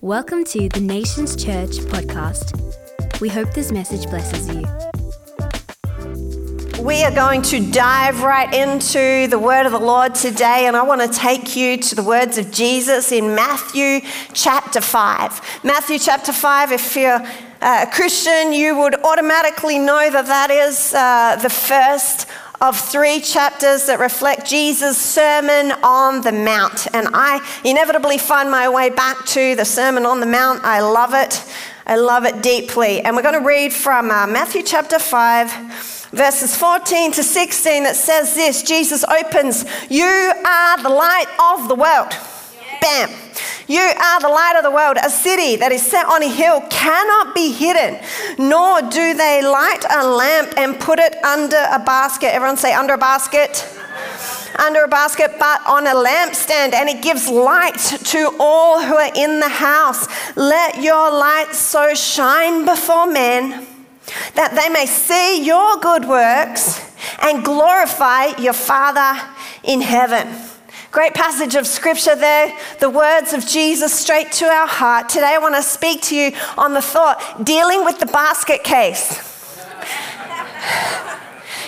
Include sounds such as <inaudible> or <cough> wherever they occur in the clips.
Welcome to the Nations Church podcast. We hope this message blesses you. We are going to dive right into the word of the Lord today, and I want to take you to the words of Jesus in Matthew chapter 5. Matthew chapter 5, if you're a Christian, you would automatically know that that is uh, the first of three chapters that reflect Jesus' Sermon on the Mount. And I inevitably find my way back to the Sermon on the Mount. I love it. I love it deeply. And we're going to read from uh, Matthew chapter 5, verses 14 to 16 that says this Jesus opens, You are the light of the world. Bam. You are the light of the world. A city that is set on a hill cannot be hidden, nor do they light a lamp and put it under a basket. Everyone say, under a basket. Under a basket, but on a lampstand, and it gives light to all who are in the house. Let your light so shine before men that they may see your good works and glorify your Father in heaven. Great passage of scripture there, the words of Jesus straight to our heart. Today I want to speak to you on the thought dealing with the basket case.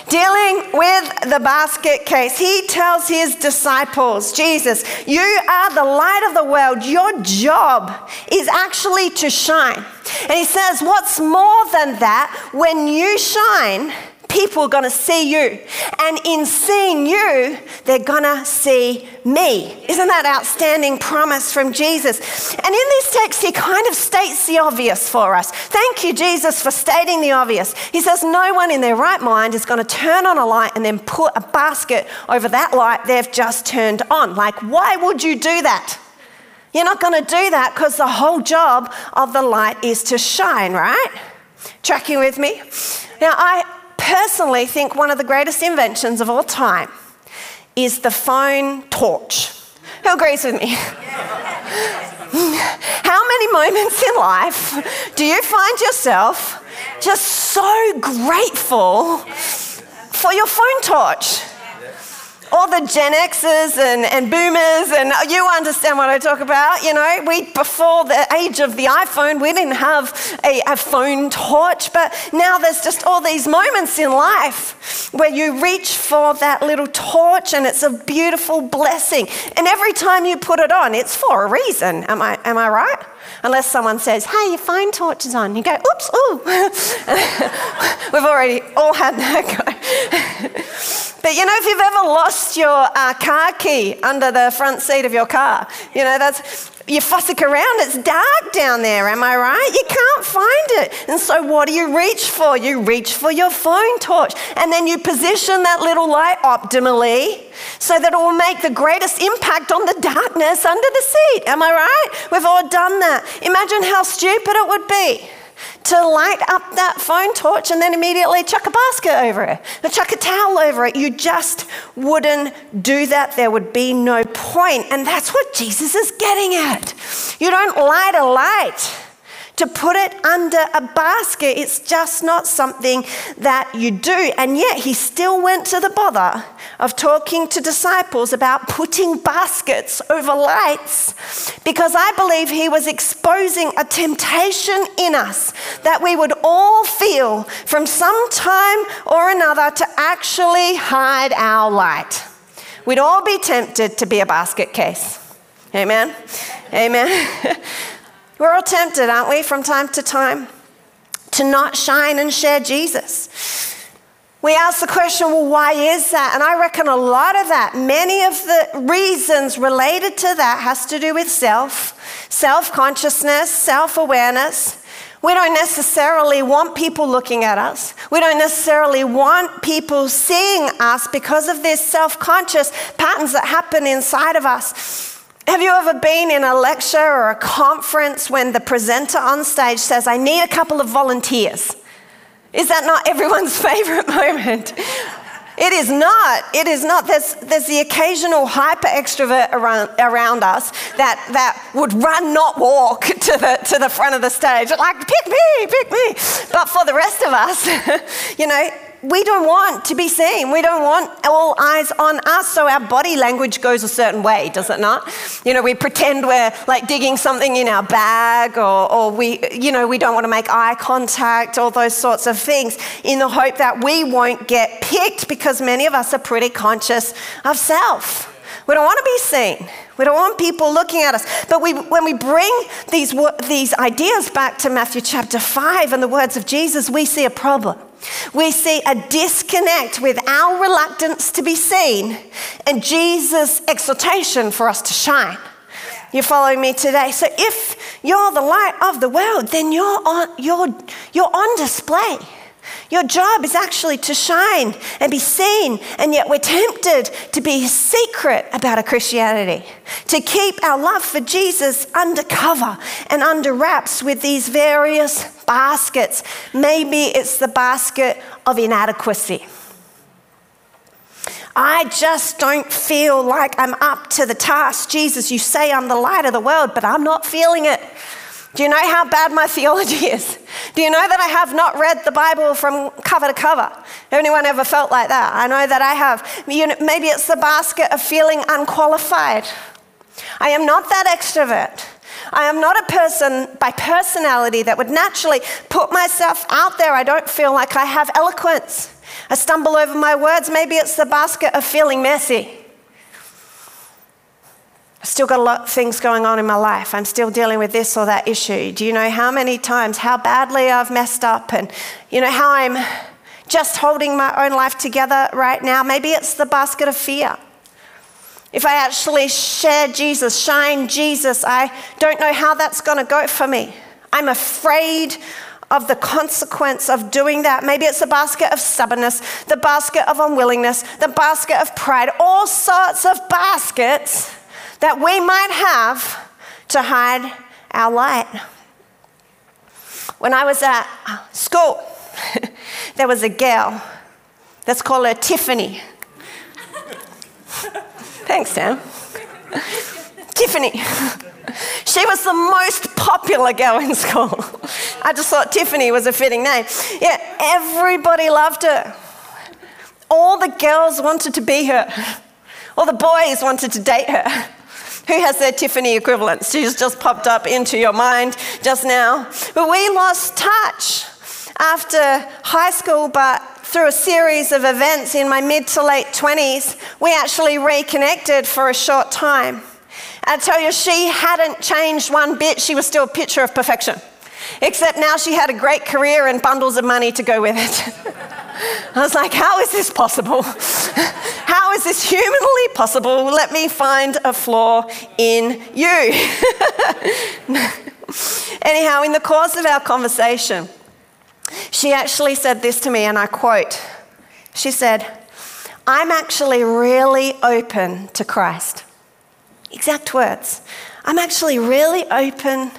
dealing with the basket case. He tells his disciples, Jesus, you are the light of the world. Your job is actually to shine. And he says, What's more than that? When you shine, people are going to see you. And in seeing you, they're going to see me. Isn't that outstanding promise from Jesus? And in this text, he kind of states the obvious for us. Thank you, Jesus, for stating the obvious. He says, No one in their right mind is going to turn on a light and then put a basket over that light they've just turned on. Like, why would you do that? You're not going to do that because the whole job of the light is to shine, right? Tracking with me? Now, I, personally think one of the greatest inventions of all time is the phone torch. Who agrees with me? <laughs> How many moments in life do you find yourself just so grateful for your phone torch? All the Gen Xers and, and boomers, and you understand what I talk about. You know, we, before the age of the iPhone, we didn't have a, a phone torch, but now there's just all these moments in life where you reach for that little torch and it's a beautiful blessing. And every time you put it on, it's for a reason. Am I, am I right? Unless someone says, hey, your phone torch is on. You go, oops, ooh. <laughs> We've already all had that <laughs> go. But you know, if you've ever lost your uh, car key under the front seat of your car, you know, that's, you fussick around, it's dark down there, am I right? You can't find it. And so, what do you reach for? You reach for your phone torch, and then you position that little light optimally so that it will make the greatest impact on the darkness under the seat. Am I right? We've all done that. Imagine how stupid it would be to light up that phone torch and then immediately chuck a basket over it, or chuck a towel over it. You just wouldn't do that. There would be no point. And that's what Jesus is getting at. You don't light a light to put it under a basket. It's just not something that you do. And yet, he still went to the bother of talking to disciples about putting baskets over lights because I believe he was exposing a temptation in us that we would all feel from some time or another to actually hide our light. We'd all be tempted to be a basket case. Amen? Amen. <laughs> We're all tempted, aren't we, from time to time, to not shine and share Jesus. We ask the question, well, why is that? And I reckon a lot of that, many of the reasons related to that, has to do with self, self consciousness, self awareness. We don't necessarily want people looking at us. We don't necessarily want people seeing us because of these self conscious patterns that happen inside of us. Have you ever been in a lecture or a conference when the presenter on stage says, I need a couple of volunteers? Is that not everyone's <laughs> favorite moment? It is not. It is not. There's, there's the occasional hyper extrovert around, around us that, that would run, not walk <laughs> to the, to the front of the stage. Like, pick me, pick me. But for the rest of us, <laughs> you know, we don't want to be seen. We don't want all eyes on us. So our body language goes a certain way, does it not? You know, we pretend we're like digging something in our bag or, or we, you know, we don't want to make eye contact, all those sorts of things in the hope that we won't get picked because many of us are pretty conscious of self. We don't want to be seen. We don't want people looking at us. But we, when we bring these, these ideas back to Matthew chapter 5 and the words of Jesus, we see a problem. We see a disconnect with our reluctance to be seen and Jesus' exhortation for us to shine. You're following me today. So if you're the light of the world, then you're on, you're, you're on display. Your job is actually to shine and be seen, and yet we're tempted to be secret about our Christianity, to keep our love for Jesus undercover and under wraps with these various baskets. Maybe it's the basket of inadequacy. I just don't feel like I'm up to the task. Jesus, you say I'm the light of the world, but I'm not feeling it. Do you know how bad my theology <laughs> is? Do you know that I have not read the Bible from cover to cover? Anyone ever felt like that? I know that I have. You know, maybe it's the basket of feeling unqualified. I am not that extrovert. I am not a person by personality that would naturally put myself out there. I don't feel like I have eloquence. I stumble over my words. Maybe it's the basket of feeling messy. I've still got a lot of things going on in my life. I'm still dealing with this or that issue. Do you know how many times, how badly I've messed up, and you know how I'm just holding my own life together right now? Maybe it's the basket of fear. If I actually share Jesus, shine Jesus, I don't know how that's going to go for me. I'm afraid of the consequence of doing that. Maybe it's the basket of stubbornness, the basket of unwillingness, the basket of pride, all sorts of baskets that we might have to hide our light. When I was at school, <laughs> there was a girl. Let's call her Tiffany. <laughs> Thanks, Sam. <laughs> Tiffany. She was the most popular girl in school. I just thought Tiffany was a fitting name. Yeah, everybody loved her. All the girls wanted to be her. All the boys wanted to date her. Who has their Tiffany equivalent? She's just popped up into your mind just now. But we lost touch after high school, but through a series of events in my mid to late 20s, we actually reconnected for a short time. I tell you, she hadn't changed one bit. She was still a picture of perfection. Except now she had a great career and bundles of money to go with it. <laughs> I was like, how is this possible? <laughs> How is this humanly possible? Let me find a flaw in you. <laughs> Anyhow, in the course of our conversation, she actually said this to me, and I quote She said, I'm actually really open to Christ. Exact words. I'm actually really open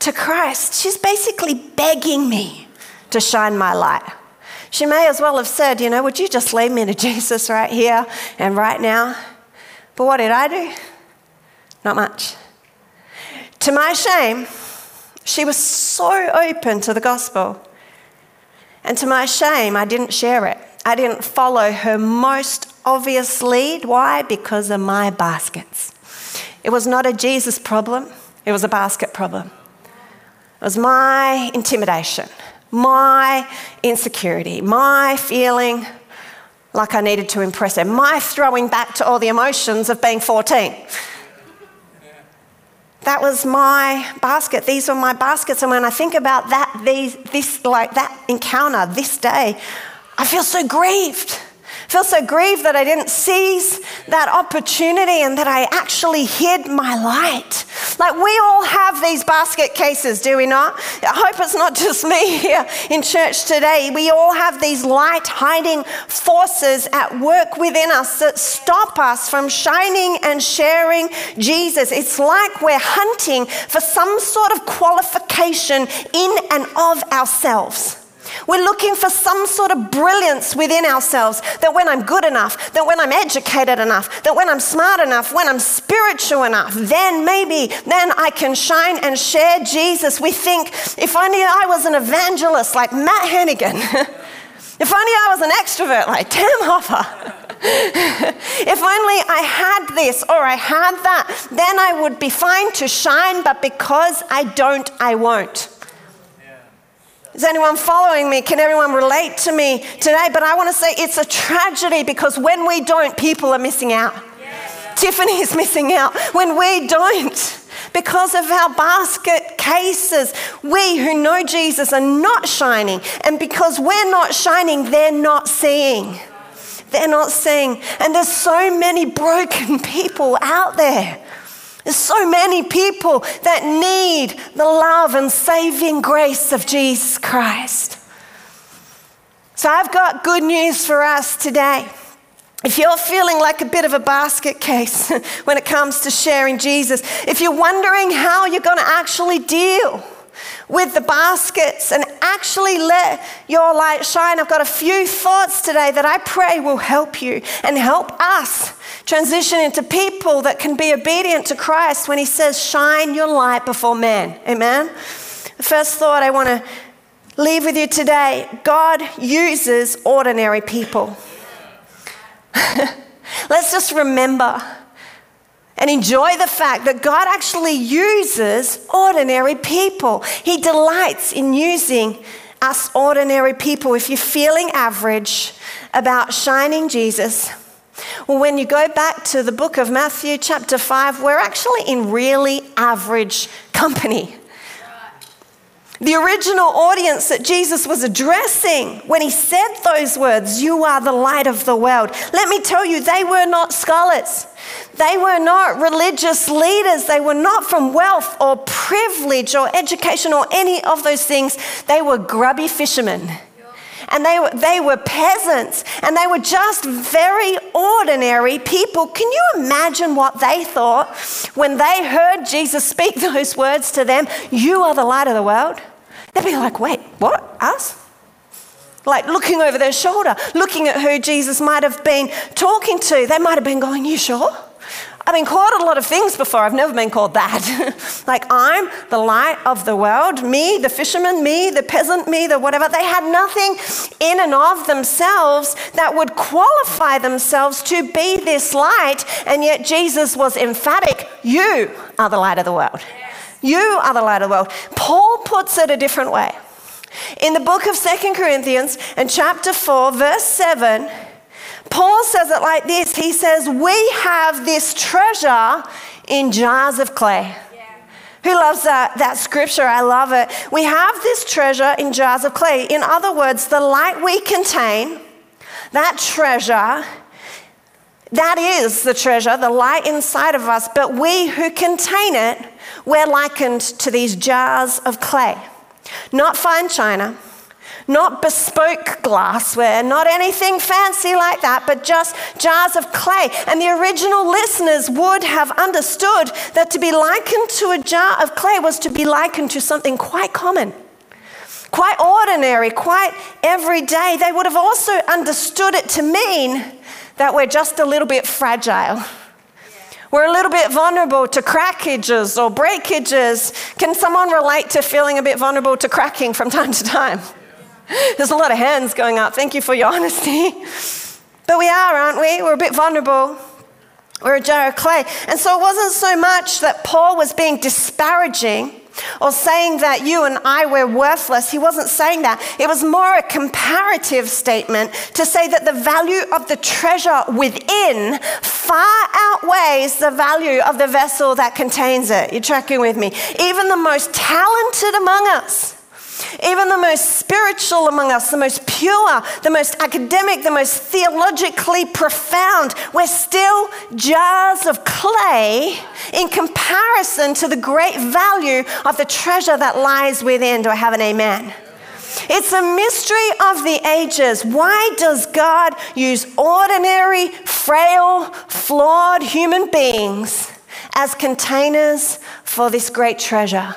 to Christ. She's basically begging me to shine my light. She may as well have said, you know, would you just lead me to <laughs> Jesus right here and right now? But what did I do? Not much. To my shame, she was so open to the gospel. And to my shame, I didn't share it. I didn't follow her most obvious lead. Why? Because of my baskets. It was not a Jesus problem, it was a basket problem. Was my intimidation, my insecurity, my feeling like I needed to impress her, my throwing back to all the emotions of being 14. That was my basket. These were my baskets. And when I think about that, these, this, like that encounter this day, I feel so grieved feel so grieved that I didn't seize that opportunity and that I actually hid my light. Like we all have these basket cases, do we not? I hope it's not just me <laughs> here in church today. We all have these light hiding forces at work within us that stop us from shining and sharing Jesus. It's like we're hunting for some sort of qualification in and of ourselves. We're looking for some sort of brilliance within ourselves that when I'm good enough, that when I'm educated enough, that when I'm smart enough, when I'm spiritual enough, then maybe, then I can shine and share Jesus. We think if only I was an evangelist like Matt Hennigan. <laughs> If only I was an extrovert like Tim Hopper. <laughs> if only I had this or I had that, then I would be fine to shine, but because I don't, I won't. Is anyone following me? Can everyone relate to me today? But I want to say it's a tragedy because when we don't, people are missing out. Tiffany is missing out when we don't. Because of our basket cases, we who know Jesus are not shining. And because we're not shining, they're not seeing. They're not seeing. And there's so many broken <laughs> people out there. There's so many people that need the love and saving grace of Jesus Christ. So I've got good news for us today. If you're feeling like a bit of a basket case <laughs> when it comes to sharing Jesus, if you're wondering how you're going to actually deal with the baskets and actually let your light shine, I've got a few thoughts today that I pray will help you and help us transition into people that can be obedient to Christ when He says, Shine your light before men. Amen? The first thought I want to leave with you today God uses ordinary people. <laughs> Let's just remember and enjoy the fact that God actually uses ordinary people. He delights in using us ordinary people. If you're feeling average about shining Jesus, well, when you go back to the book of Matthew, chapter 5, we're actually in really average company. The original audience that Jesus was addressing when he said those words, You are the light of the world. Let me tell you, they were not scholars. They were not religious leaders. They were not from wealth or privilege or education or any of those things. They were grubby fishermen and they were, they were peasants and they were just very ordinary people. Can you imagine what they thought when they heard Jesus <laughs> speak those words to them? You are the light of the world. They'd be like, wait, what? Us? Like looking over their shoulder, looking at who Jesus might have been talking to. They might have been going, You sure? I've been called a lot of things before. I've never been called that. <laughs> like, I'm the light of the world. Me, the fisherman, me, the peasant, me, the whatever. They had nothing in and of themselves that would qualify themselves to be this light. And yet, Jesus was emphatic You are the light of the world. You are the light of the world. Paul puts it a different way. In the book of Second Corinthians, in chapter 4, verse 7, Paul says it like this He says, We have this treasure in jars of clay. Who loves that, that scripture? I love it. We have this treasure in jars of clay. In other words, the light we contain, that treasure, that is the treasure, the light inside of us, but we who contain it, we're likened to these jars of clay. Not fine china, not bespoke glassware, not anything fancy like that, but just jars of clay. And the original listeners would have understood that to be likened to a jar of clay was to be likened to something quite common, quite ordinary, quite everyday. They would have also understood it to mean that we're just a little bit fragile. We're a little bit vulnerable to crackages or breakages. Can someone relate to feeling a bit vulnerable to cracking from <laughs> time to time? There's a lot of hands going up. Thank you for your <laughs> honesty. But we are, aren't we? We're a bit vulnerable. We're a jar of clay. And so it wasn't so much that Paul was being disparaging or saying that you and I were worthless. He wasn't saying that. It was more a comparative statement to say that the value of the treasure within far outweighs the value of the vessel that contains it. You're tracking with me? Even the most talented among us even the most spiritual among us, the most pure, the most academic, the most theologically profound, we're still jars of clay in comparison to the great value of the treasure that lies within. Do I have an amen? It's a mystery of the ages. Why does God use ordinary, frail, flawed human beings as containers for this great treasure?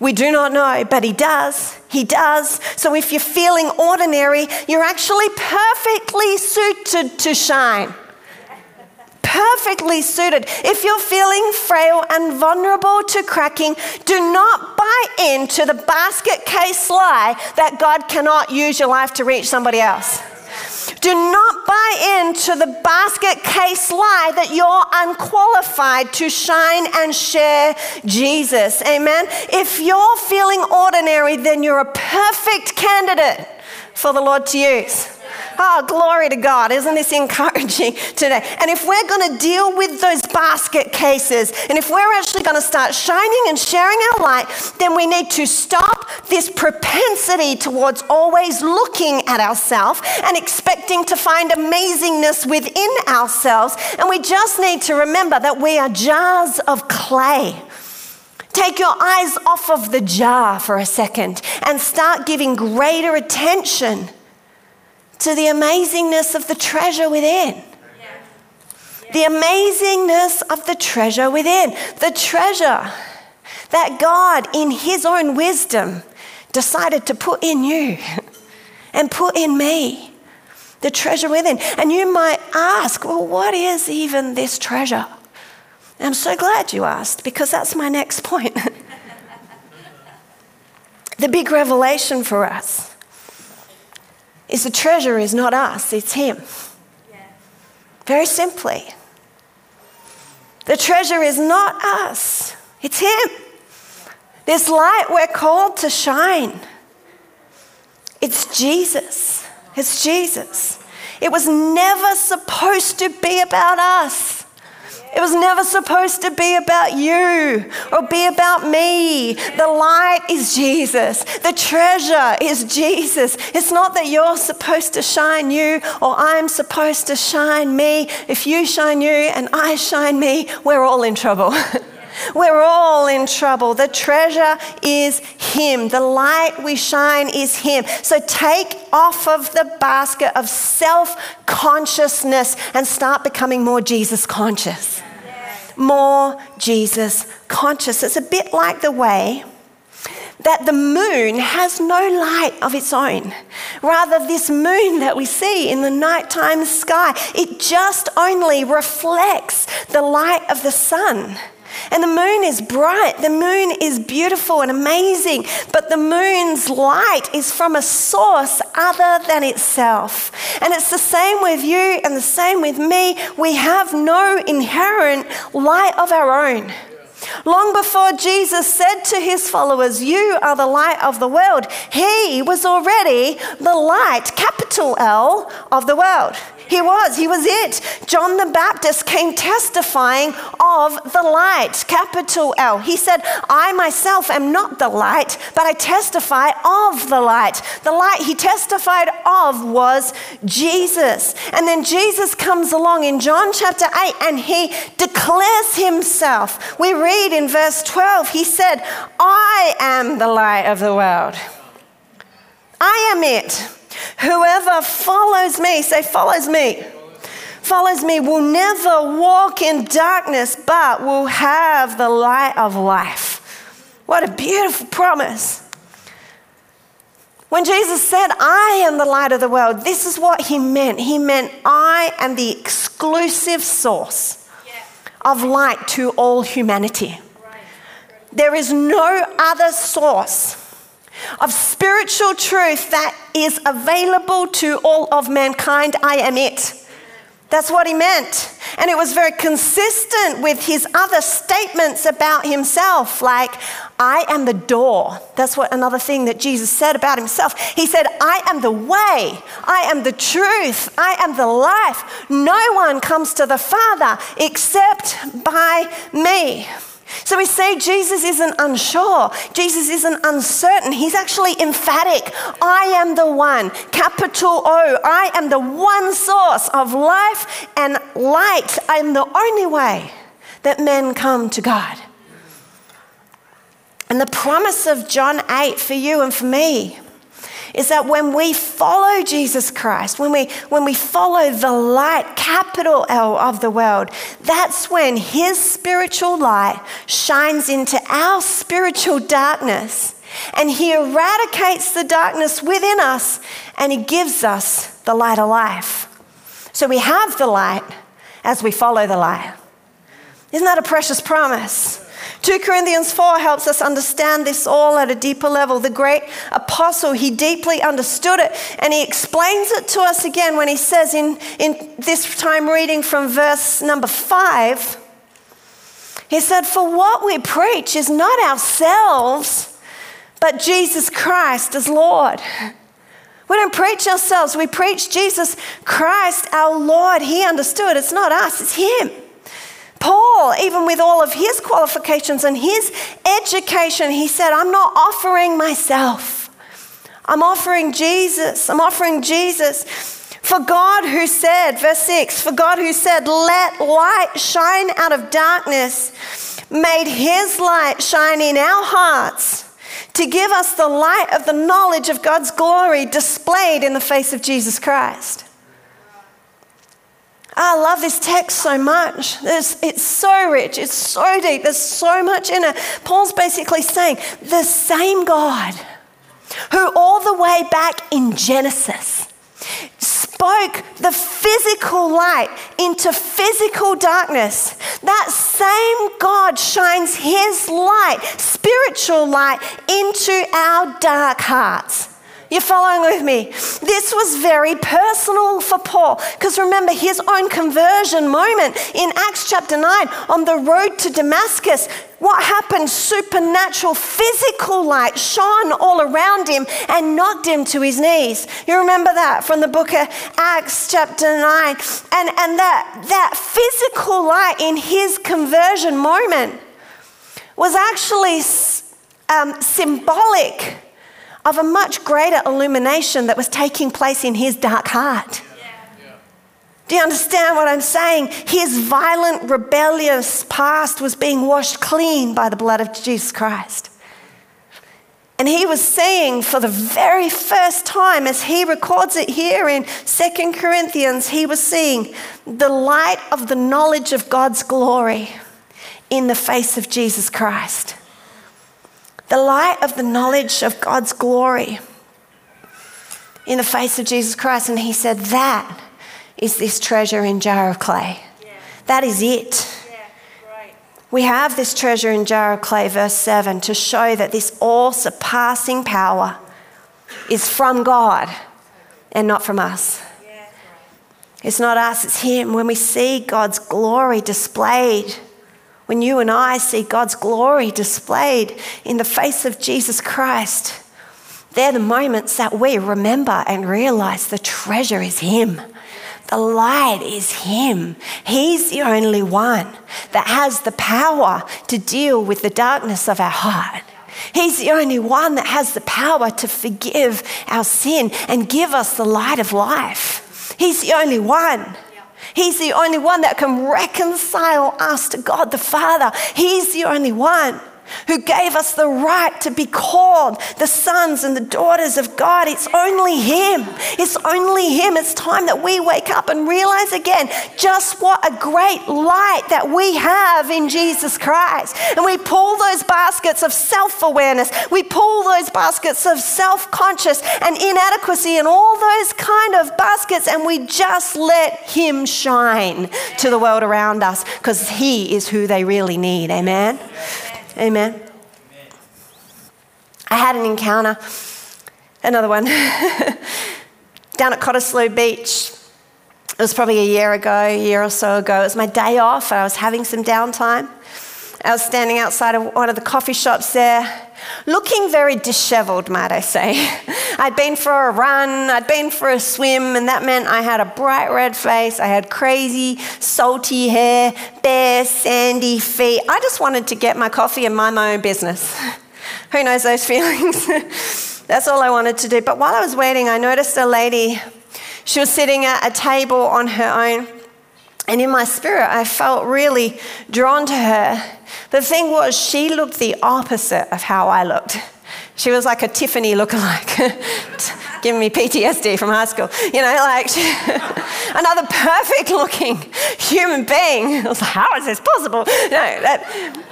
We do not know, but He does. He does. So if you're feeling ordinary, you're actually perfectly suited to shine. Perfectly suited. If you're feeling frail and vulnerable to cracking, do not buy into the basket case lie that God cannot use your life to reach somebody else. Do not buy into the basket case lie that you're unqualified to shine and share Jesus. Amen. If you're feeling ordinary, then you're a perfect candidate for the Lord to use. Oh, glory to God. Isn't this encouraging <laughs> today? And if we're going to deal with those basket cases, and if we're actually going to start shining and sharing our light, then we need to stop this propensity towards always looking at ourselves and expecting to find amazingness within ourselves. And we just need to remember that we are jars of clay. Take your eyes off of the jar for a second and start giving greater attention to the amazingness of the treasure within. The amazingness of the treasure within. The treasure that God, in His own wisdom, decided to put in you <laughs> and put in me. The treasure within. And you might ask, well, what is even this treasure? I'm so glad you asked because that's my next point. <laughs> the big revelation for us is the treasure is not us, it's Him. Very simply. The treasure is not us, it's Him. This light we're called to shine. It's Jesus. It's Jesus. It was never supposed to be about us. It was never supposed to be about you or be about me. The light is Jesus. The treasure is Jesus. It's not that you're supposed to shine you or I'm supposed to shine me. If you shine you and I shine me, we're all in trouble. <laughs> We're all in trouble. The treasure is Him. The light we shine is Him. So take off of the basket of self consciousness and start becoming more Jesus conscious. More Jesus conscious. It's a bit like the way that the moon has no light of its own. Rather, this moon that we see in the nighttime sky, it just only reflects the light of the sun. And the moon is bright, the moon is beautiful and amazing, but the moon's light is from a source other than itself. And it's the same with you and the same with me. We have no inherent light of our own. Long before Jesus said to his followers, You are the light of the world, he was already the light, capital L, of the world. He was, he was it. John the Baptist came testifying of the light, capital L. He said, I myself am not the light, but I testify of the light. The light he testified of was Jesus. And then Jesus comes along in John chapter 8 and he declares himself. We read in verse 12, he said, I am the light of the world. I am it. Whoever follows me, say, follows me, follows me will never walk in darkness, but will have the light of life. What a beautiful promise. When Jesus said, I am the light of the world, this is what he meant. He meant, I am the exclusive source of light to all humanity. There is no other source of spiritual truth that is available to all of mankind. I am it. That's what he meant. And it was very consistent with his other statements about himself, like, I am the door. That's what another thing that Jesus said about himself. He said, I am the way, I am the truth, I am the life. No one comes to the Father except by me. So we see Jesus isn't unsure, Jesus isn't uncertain. He's actually emphatic. I am the one, capital O. I am the one source of life and light. I am the only way that men come to God. And the promise of John 8 for you and for me is that when we follow Jesus Christ, when we, when we follow the light, capital L of the world, that's when his spiritual light shines into our spiritual darkness. And he eradicates the darkness within us and he gives us the light of life. So we have the light as we follow the light. Isn't that a precious promise? 2 Corinthians 4 helps us understand this all at a deeper level. The great apostle, he deeply understood it and he explains it to us again when he says, in, in this time reading from verse number 5, he said, For what we preach is not ourselves, but Jesus Christ as Lord. We don't preach ourselves, we preach Jesus Christ our Lord. He understood it's not us, it's Him. Paul, even with all of his qualifications and his education, he said, I'm not offering myself. I'm offering Jesus. I'm offering Jesus. For God who said, verse 6, for God who said, let light shine out of darkness, made his light shine in our hearts to give us the light of the knowledge of God's glory displayed in the face of Jesus Christ. I love this text so much. There's, it's so rich, it's so deep, there's so much in it. Paul's basically saying the same God who, all the way back in Genesis, spoke the physical light into physical darkness. That same God shines his light, spiritual light, into our dark hearts. You're following with me? This was very personal for Paul because remember his own conversion moment in Acts chapter 9 on the road to Damascus. What happened? Supernatural physical light shone all around him and knocked him to his knees. You remember that from the book of Acts chapter 9. And, and that, that physical light in his conversion moment was actually um, symbolic of a much greater illumination that was taking place in his dark heart. Do you understand what I'm saying? His violent, rebellious past was being washed clean by the blood of Jesus Christ. And he was seeing for the very first time, as he records it here in Second Corinthians, he was seeing the light of the knowledge of God's glory in the face of Jesus Christ the light of the knowledge of God's glory in the face of Jesus Christ. And he said, That is this treasure in jar of clay. Yeah. That is it. We have this treasure in jar of clay, verse 7, to show that this all surpassing power is from God and not from us. It's not us, it's Him. When we see God's glory displayed, when you and I see God's glory displayed in the face of Jesus Christ, they're the moments that we remember and realize the treasure is Him. The light is Him. He's the only one that has the power to deal with the darkness of our heart. He's the only one that has the power to forgive our sin and give us the light of life. He's the only one. He's the only one that can reconcile us to God the Father. He's the only one who gave us the right to be called the sons and the daughters of God. It's only Him. It's only Him. It's time that we wake up and realize again just what a great light that we have in Jesus Christ. And we pull those baskets of self awareness, we pull those baskets of self conscious and inadequacy and all those kind of baskets, and we just let Him shine to the world around us because He is who they really need. Amen. Amen. Amen. I had an encounter, another one, <laughs> down at Cottesloe Beach. It was probably a year ago, a year or so ago. It was my day off. I was having some downtime. I was standing outside of one of the coffee shops there, looking very disheveled, might I say. <laughs> I'd been for a run, I'd been for a swim, and that meant I had a bright red face, I had crazy, salty hair, bare, sandy feet. I just wanted to get my coffee and mind my own business. <laughs> Who knows those <laughs> feelings? That's all I wanted to do. But while I was waiting, I noticed a lady. She was sitting at a table on her own. And in my spirit, I felt really drawn to her. The thing was, she looked the opposite of how I looked. She was like a Tiffany lookalike, <laughs> giving me PTSD from high school. You know, like <laughs> another perfect looking human being. I was like, how is this possible? No, that,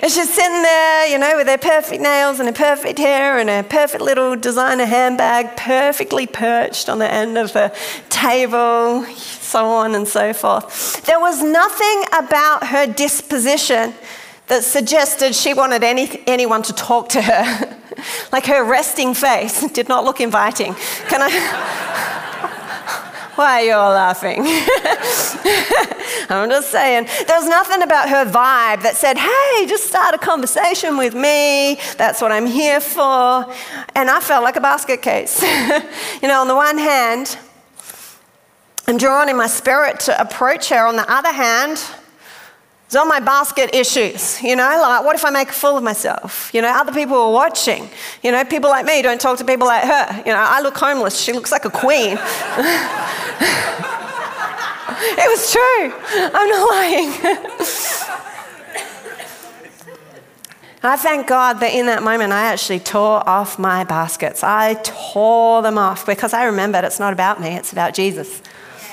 and just sitting there, you know, with her perfect nails and her perfect hair and her perfect little designer handbag perfectly perched on the end of the table, so on and so forth. There was nothing about her disposition that suggested she wanted any, anyone to talk to her. <laughs> like her resting face did not look inviting. Can I? <laughs> Why are you all laughing? <laughs> <laughs> I'm just saying. There was nothing about her vibe that said, hey, just start a conversation with me. That's what I'm here for. And I felt like a basket case. <laughs> you know, on the one hand, I'm drawn in my spirit to approach her. On the other hand, it's on my basket issues, you know, like what if I make a fool of myself? You know, other people are watching. You know, people like me don't talk to people like her. You know, I look homeless, she looks like a queen. <laughs> it was true. I'm not lying. I thank God that in that moment I actually tore off my baskets. I tore them off because I remembered it's not about me, it's about Jesus.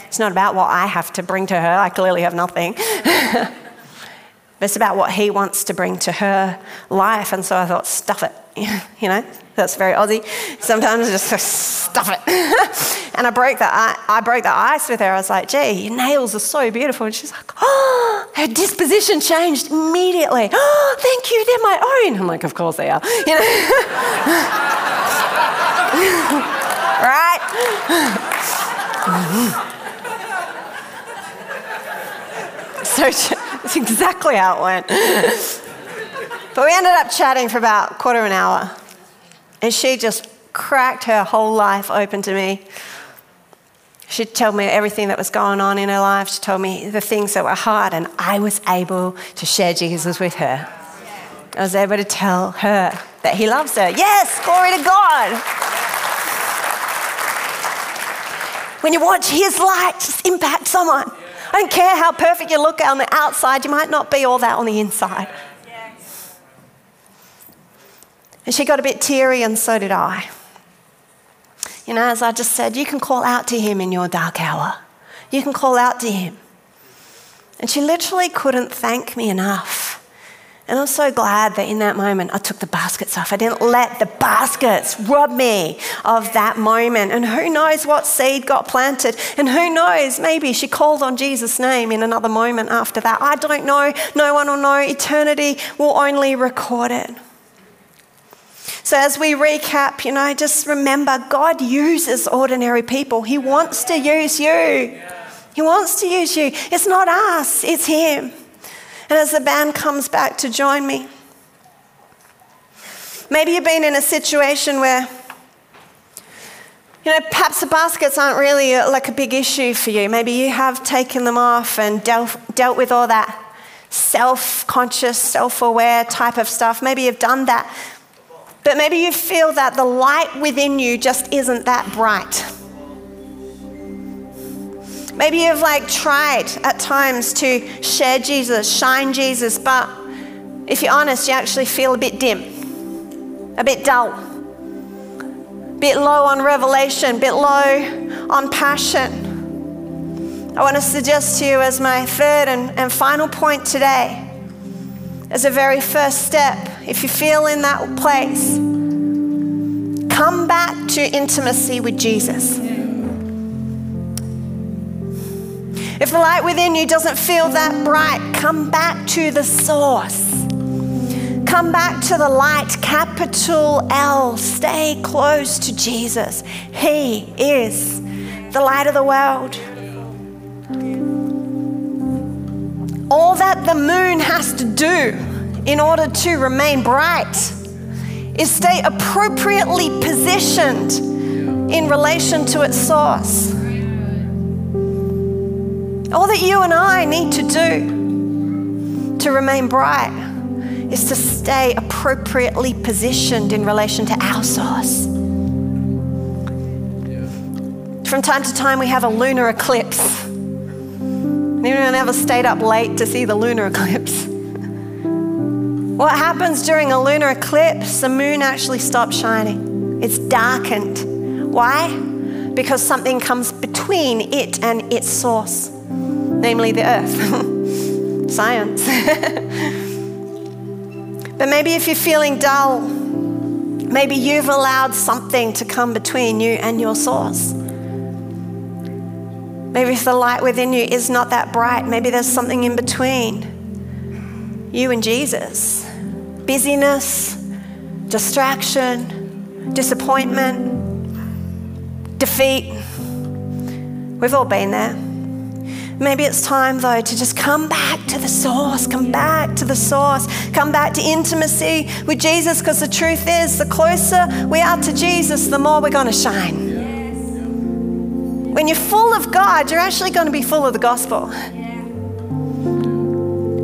It's not about what I have to bring to her. I clearly have nothing. <laughs> it's about what he wants to bring to her life. And so I thought, stuff it. <laughs> you know, that's very Aussie. Sometimes I just stuff it. <laughs> and I broke the, I broke the ice with her. I was like, gee, your nails are so beautiful. And she's like, oh, her disposition changed immediately. Oh, <gasps> thank you, they're my own. I'm like, of course they are. You know? <laughs> right? <laughs> So that's exactly how it went. but we ended up chatting for about a quarter of an hour. And she just cracked her whole life open to me. She told me everything that was going on in her life. She told me the things that were hard, and I was able to share Jesus with her. I was able to tell her that He loves her. Yes, glory to God. When you watch His light just impact someone, I don't care how perfect you look on the outside, you might not be all that on the inside. And she got a bit teary, and so did I. You know, as I just said, you can call out to him in your dark hour. You can call out to him. And she literally couldn't thank me enough and I'm so glad that in that moment I took the baskets off. I didn't let the baskets rob me of that moment. And who knows what seed got planted? And who knows, maybe she called on Jesus' name in another moment after that. I don't know. No one will know. Eternity will only record it. So, as we recap, you know, just remember God uses ordinary people. He wants to use you. He wants to use you. It's not us, it's Him. And as the band comes back to join me, maybe you've been in a situation where, you know, perhaps the baskets aren't really uh, like a big issue for you. Maybe you have taken them off and dealt, dealt with all that self conscious, self aware type of stuff. Maybe you've done that. But maybe you feel that the light within you just isn't that bright. Maybe you've like tried at times to share Jesus, shine Jesus, but if you're honest, you actually feel a bit dim, a bit dull, a bit low on revelation, a bit low on passion. I want to suggest to you as my third and, and final point today, as a very first step, if you feel in that place, come back to intimacy with Jesus. If the light within you doesn't feel that bright, come back to the source. Come back to the light, capital L. Stay close to Jesus. He is the light of the world. All that the moon has to do in order to remain bright is stay appropriately positioned in relation to its source. All that you and I need to do to remain bright is to stay appropriately positioned in relation to our source. From time to time, we have a lunar eclipse. Anyone ever stayed up late to see the lunar eclipse? What happens during a lunar eclipse? The moon actually stops shining. It's darkened. Why? Because something comes between it and its source namely the earth. <laughs> Science. <laughs> but maybe if you're feeling dull, maybe you've allowed something to come between you and your source. Maybe if the light within you is not that bright, maybe there's something in between. you and Jesus. Busyness, distraction, disappointment, defeat. We've all been there. Maybe it's time, though, to just come back to the source, come back to the source, come back to intimacy with Jesus, because the truth is, the closer we are to Jesus, the more we're going to shine. When you're full of God, you're actually going to be full of the gospel.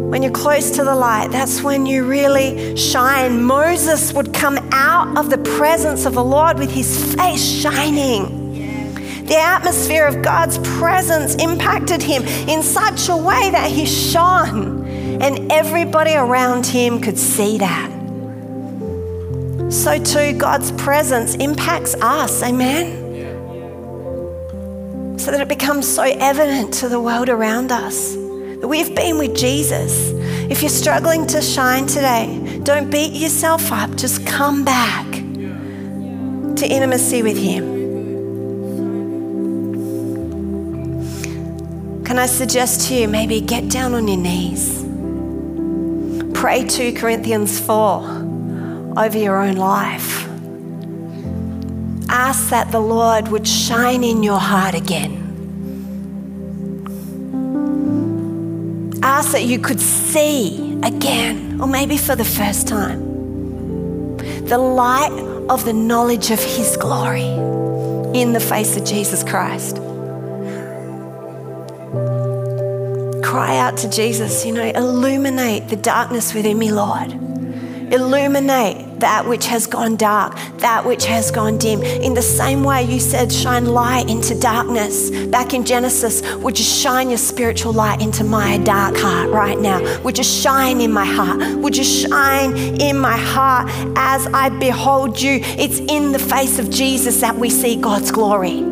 When you're close to the light, that's when you really shine. Moses would come out of the presence of the Lord with his face shining. The atmosphere of God's presence impacted him in such a way that he shone, and everybody around him could see that. So, too, God's presence impacts us, amen? So that it becomes so evident to the world around us that we've been with Jesus. If you're struggling to shine today, don't beat yourself up, just come back to intimacy with Him. Can I suggest to you maybe get down on your knees? Pray 2 Corinthians 4 over your own life. Ask that the Lord would shine in your heart again. Ask that you could see again, or maybe for the first time, the light of the knowledge of His glory in the face of Jesus Christ. cry out to Jesus, you know, illuminate the darkness within me, Lord. Illuminate that which has gone dark, that which has gone dim. In the same way you said, shine light into darkness back in Genesis, would you shine your spiritual light into my dark heart right now? Would you shine in my heart? Would you shine in my heart as I behold you? It's in the face of Jesus that we see God's glory.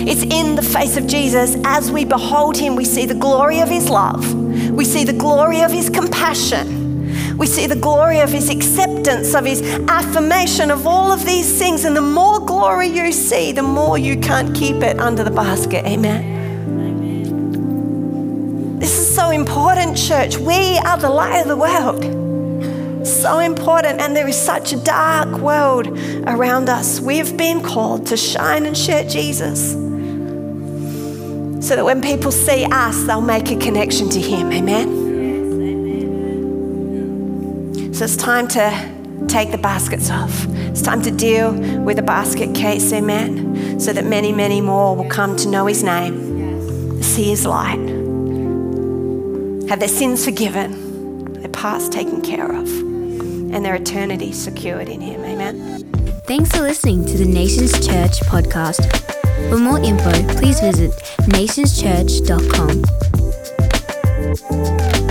It's in the face of Jesus. As we behold him, we see the glory of his love, we see the glory of his compassion. We see the glory of his acceptance, of his affirmation of all of these things. And the more glory you see, the more you can't keep it under the basket. Amen. This is so important, church. We are the light of the world so important, and there is such a dark world around us. We've been called to shine and share Jesus so that when people see us, they'll make a connection to Him. Amen? So it's time to take the baskets off. It's time to deal with the basket case, amen? So that many, many more will come to know His name, see His light, have their sins forgiven, their past taken care of and their eternity secured in Him. Amen. Thanks for listening to the Nations Church podcast. For more info, please visit nationschurch.com.